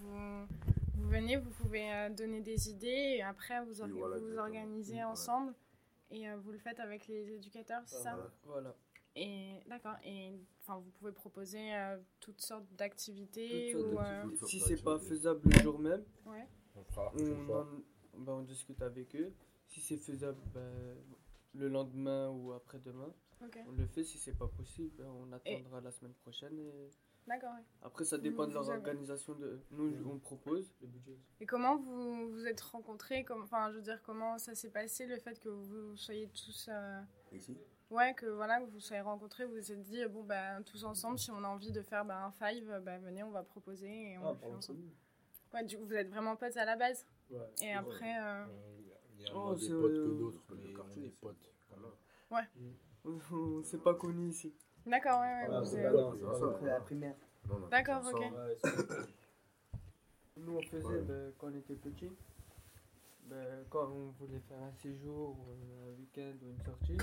vous, vous venez, vous pouvez euh, donner des idées et après vous, orga- Oui, voilà, vous organisez Oui, ensemble et euh, vous le faites avec les éducateurs, c'est ça? Voilà. Et d'accord. Et enfin, vous pouvez proposer euh, toutes sortes d'activités Toutes sortes ou euh, Toutes sortes Si c'est pas faisable le jour même, ouais. On fera. on, bah, on discute avec eux. Si c'est faisable bah, le lendemain ou après-demain, on le fait. Si c'est pas possible, bah, on attendra la semaine prochaine. Et... D'accord. Après, ça dépend de leur avez- organisation. De... Nous, on propose. Le budget. Et comment vous vous êtes rencontrés? Comme, Enfin, je veux dire, comment ça s'est passé le fait que vous soyez tous. euh, Ici Ouais, que voilà, que vous soyez rencontrés, vous vous êtes dit, bon, bah, tous ensemble, si on a envie de faire bah, un five, bah, venez, on va proposer et on Ah, le fait ensemble. coup. Ouais, du coup, vous êtes vraiment potes à la base. Ouais. Et après. euh, Il y a Oh, moins des c'est, potes que euh, d'autres, mais on quartier, est des c'est- potes. Voilà. on s'est pas connus ici. D'accord, ouais, ouais. Voilà, vous c'est c'est la primaire. D'accord, ok. Ouais, c'est- Nous, on faisait Ouais. bah, quand on était petits. bah, quand on voulait faire un séjour, ou un week-end ou une sortie,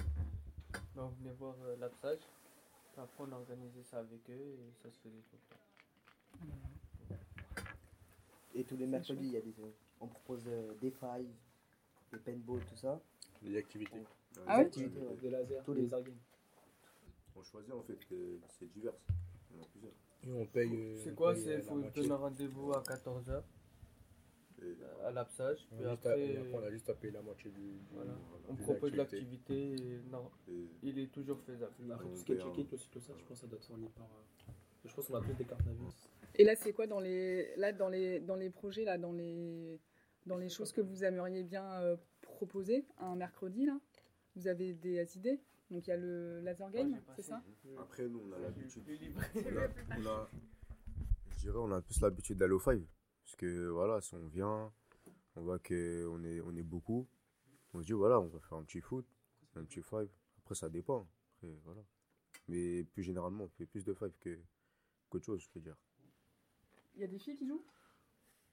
bah, on venait voir euh, l'absage. Après, on organisait ça avec eux et ça se faisait tout le temps. Et tous les mercredis, il y a des, euh, on propose euh, des fives, des paintball, tout ça. Les activités. Ah Des activités, ouais. Des lasers, Tous les- games. On choisit en fait, euh, c'est divers. Il y en a plusieurs. Et on paye. euh, C'est quoi euh, la faut donner un rendez-vous à 14h Et à l'absage. On Puis a juste à- et après, après, on a juste à payer la moitié du. du- Voilà. on propose activités. l'activité. Non, et- il est toujours faisable. Après, tout ce qui est aussi, tout ça, je pense que ça doit être fourni par. Je pense qu'on a tous des cartes d'avion. Et là, c'est quoi dans les, là, dans les, dans les projets, là, dans les, dans les choses que vous aimeriez bien euh, proposer un mercredi, là? Vous avez des idées? Donc il y a le laser game, c'est ça? Après, nous, on a l'habitude. plus libre. On a, on a- je dirais, on a plus l'habitude d'aller au five. Parce que voilà, si on vient, on voit qu'on est, on est beaucoup. On se dit, voilà, on va faire un petit foot, un petit five. Après, ça dépend. Après, voilà. Mais plus généralement, on fait plus de five que, qu'autre chose, je veux dire. Il y a des filles qui jouent?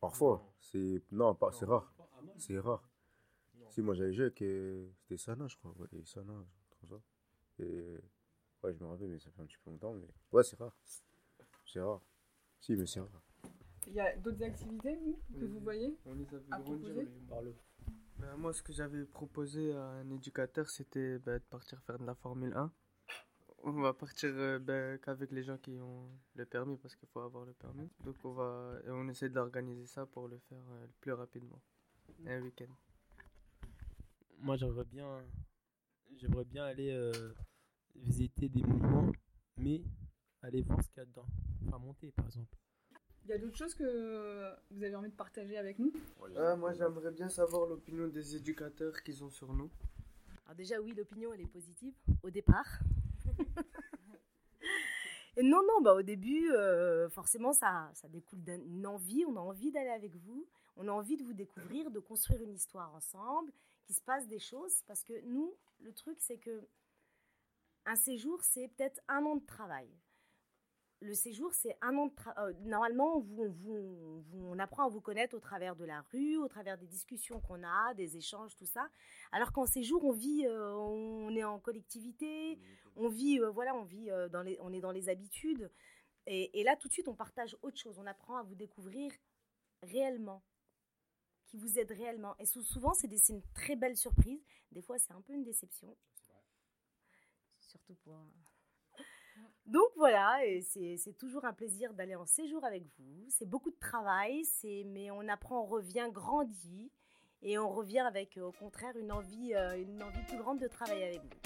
Parfois, c'est. Non, pas, c'est rare. C'est rare. Non. Si, moi j'avais joué avec. euh, C'était Sana, je crois. Ouais, et Sana, comme ça. Et. Ouais, je me rappelle, mais ça fait un petit peu longtemps. Mais. Ouais, c'est rare. C'est rare. Si, mais c'est rare. Il y a d'autres activités, vous, que Oui, vous voyez On les a vu grandir. Par le. Ben, moi, ce que j'avais proposé à un éducateur, c'était ben, de partir faire de la Formule 1. On va partir euh, ben, qu'avec les gens qui ont le permis, parce qu'il faut avoir le permis. Donc, on va et on essaie d'organiser ça pour le faire euh, le plus rapidement. Un week-end. Moi, j'aimerais bien, j'aimerais bien aller euh, visiter des monuments, mais aller voir ce qu'il y a dedans. Enfin, monter, par exemple. Il y a d'autres choses que vous avez envie de partager avec nous? Ah, moi, j'aimerais bien savoir l'opinion des éducateurs qu'ils ont sur nous. Alors déjà, oui, l'opinion, elle est positive au départ. Non, non, bah, au début, euh, forcément, ça, ça découle d'une envie. On a envie d'aller avec vous. On a envie de vous découvrir, de construire une histoire ensemble, qu'il se passe des choses. Parce que nous, le truc, c'est que un séjour, c'est peut-être un an de travail. Le séjour, c'est un an de travail. normalement, on, vous, on, vous, on vous- on apprend à vous connaître au travers de la rue, au travers des discussions qu'on a, des échanges, tout ça. Alors qu'en séjour, on vit, euh, on est en collectivité, on vit, euh, voilà, on vit euh, dans les, on est dans les habitudes. Et, et là, tout de suite, on partage autre chose. On apprend à vous découvrir réellement, qui vous aide réellement. Et sou- souvent, c'est des- c'est une très belle surprise. Des fois, c'est un peu une déception. Surtout pour. Donc voilà, c'est toujours un plaisir d'aller en séjour avec vous. C'est beaucoup de travail, mais on apprend, on revient grandi et on revient avec au contraire une envie, euh, une envie plus grande de travailler avec vous.